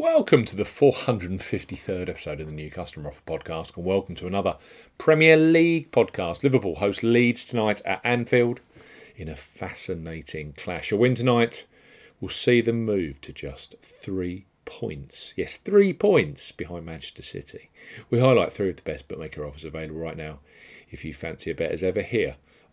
Welcome to the 453rd episode of the New Customer Offer Podcast, and welcome to another Premier League podcast. Liverpool host Leeds tonight at Anfield in a fascinating clash. A win tonight will see them move to just three points. Yes, three points behind Manchester City. We highlight three of the best bookmaker offers available right now. If you fancy a bet as ever here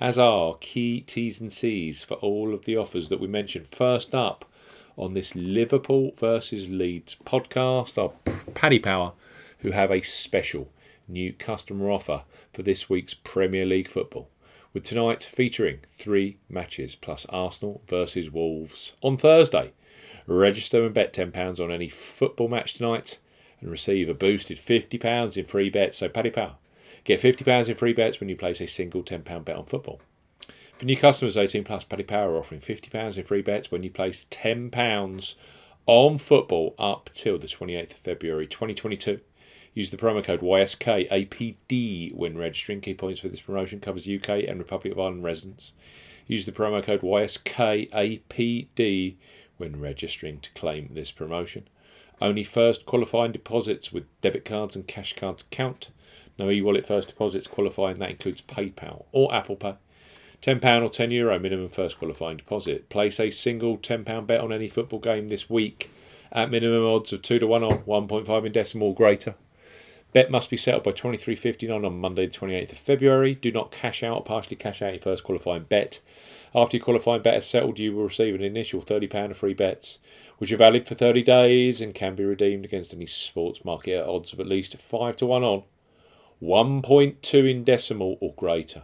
as are key T's and C's for all of the offers that we mentioned. First up, on this Liverpool versus Leeds podcast are Paddy Power, who have a special new customer offer for this week's Premier League football. With tonight featuring three matches plus Arsenal versus Wolves on Thursday. Register and bet £10 on any football match tonight and receive a boosted £50 in free bets. So, Paddy Power, get £50 in free bets when you place a single £10 bet on football. For new customers 18 plus, Paddy Power offering £50 in free bets when you place £10 on football up till the 28th of February 2022. Use the promo code YSKAPD when registering. Key points for this promotion covers UK and Republic of Ireland residents. Use the promo code YSKAPD when registering to claim this promotion. Only first qualifying deposits with debit cards and cash cards count. No e wallet first deposits qualifying, that includes PayPal or Apple Pay. £10 or €10 Euro minimum first qualifying deposit. Place a single £10 bet on any football game this week at minimum odds of 2 to 1 on 1.5 in decimal or greater. Bet must be settled by 23.59 on Monday, the 28th of February. Do not cash out partially cash out your first qualifying bet. After your qualifying bet is settled, you will receive an initial £30 of free bets, which are valid for 30 days and can be redeemed against any sports market at odds of at least 5 to 1 on 1.2 in decimal or greater.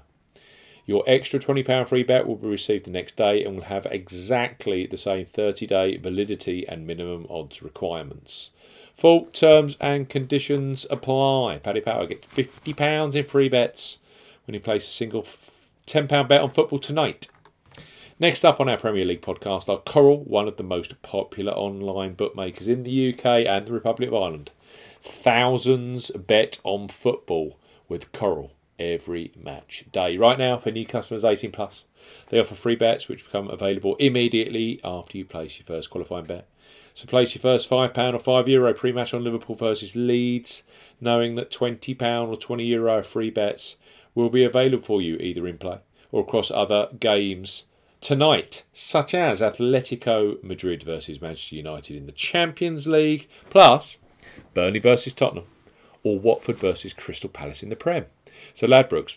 Your extra £20 free bet will be received the next day and will have exactly the same 30 day validity and minimum odds requirements. Full terms and conditions apply. Paddy Power gets £50 in free bets when you place a single £10 bet on football tonight. Next up on our Premier League podcast are Coral, one of the most popular online bookmakers in the UK and the Republic of Ireland. Thousands bet on football with Coral every match day. Right now, for new customers 18 plus, they offer free bets which become available immediately after you place your first qualifying bet. So place your first £5 or €5 Euro pre match on Liverpool versus Leeds, knowing that £20 or €20 Euro free bets will be available for you either in play or across other games tonight, such as Atletico Madrid versus Manchester United in the Champions League, plus Burnley versus Tottenham, or Watford versus Crystal Palace in the Prem. So Ladbrokes,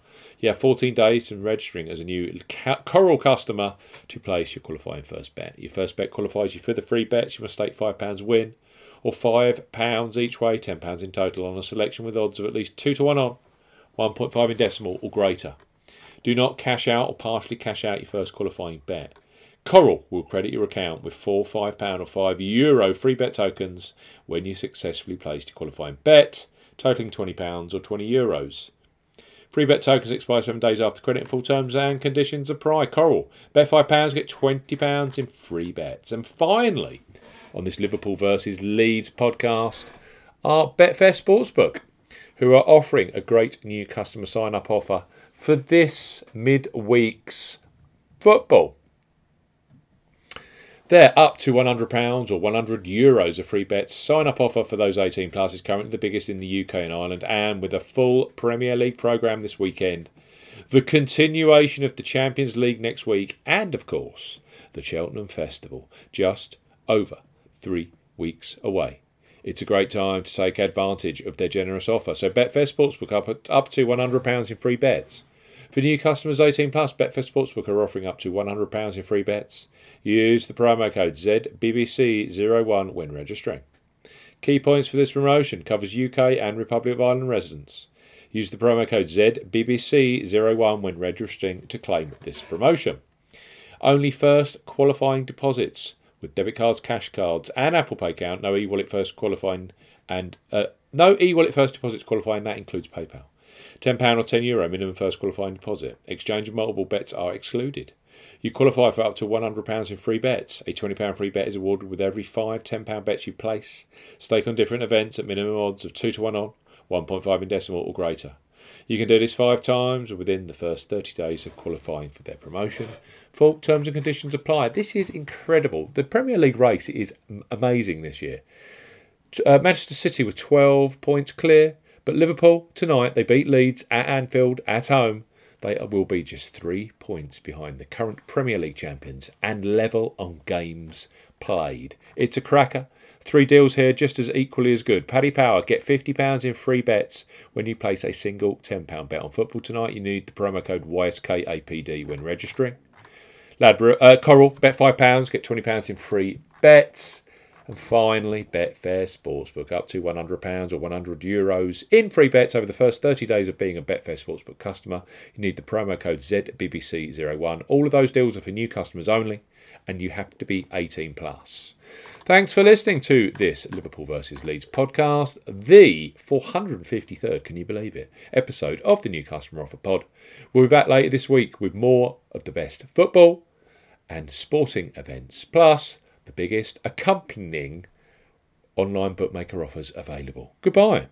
You have 14 days from registering as a new Coral customer to place your qualifying first bet. Your first bet qualifies you for the free bets. You must stake £5 win or £5 each way, £10 in total on a selection with odds of at least 2 to 1 on, 1.5 in decimal or greater. Do not cash out or partially cash out your first qualifying bet. Coral will credit your account with four £5 or €5 Euro free bet tokens when you successfully place your qualifying bet, totaling £20 or €20. Euros. Free bet tokens expire seven days after credit. In full terms and conditions apply. Coral. Bet £5, get £20 in free bets. And finally, on this Liverpool versus Leeds podcast, are Betfair Sportsbook, who are offering a great new customer sign up offer for this midweek's football. They're up to £100 or 100 euros of free bets. Sign up offer for those 18 plus is currently the biggest in the UK and Ireland, and with a full Premier League programme this weekend, the continuation of the Champions League next week, and of course, the Cheltenham Festival just over three weeks away. It's a great time to take advantage of their generous offer. So Betfair Sportsbook up, up to £100 in free bets. For new customers 18 plus, Betfair Sportsbook are offering up to £100 in free bets. Use the promo code ZBBC01 when registering. Key points for this promotion covers UK and Republic of Ireland residents. Use the promo code ZBBC01 when registering to claim this promotion. Only first qualifying deposits with debit cards, cash cards, and Apple Pay count. No e-wallet first qualifying and uh, no e-wallet first deposits qualifying. That includes PayPal. £10 or €10 Euro minimum first qualifying deposit. Exchange of multiple bets are excluded. You qualify for up to £100 in free bets. A £20 free bet is awarded with every five £10 bets you place. Stake on different events at minimum odds of 2 to 1 on, 1.5 in decimal or greater. You can do this five times within the first 30 days of qualifying for their promotion. Full terms and conditions apply. This is incredible. The Premier League race is amazing this year. Uh, Manchester City were 12 points clear, but Liverpool tonight they beat Leeds at Anfield at home. They will be just three points behind the current Premier League champions and level on games played. It's a cracker. Three deals here just as equally as good. Paddy Power, get £50 in free bets when you place a single £10 bet on football tonight. You need the promo code YSKAPD when registering. Ladbroke, uh, Coral, bet £5, get £20 in free bets. And finally, Betfair Sportsbook up to £100 or 100 euros in free bets over the first 30 days of being a Betfair Sportsbook customer. You need the promo code ZBBC01. All of those deals are for new customers only, and you have to be 18 plus. Thanks for listening to this Liverpool versus Leeds podcast, the 453rd, can you believe it, episode of the New Customer Offer Pod. We'll be back later this week with more of the best football and sporting events, plus the biggest accompanying online bookmaker offers available. Goodbye.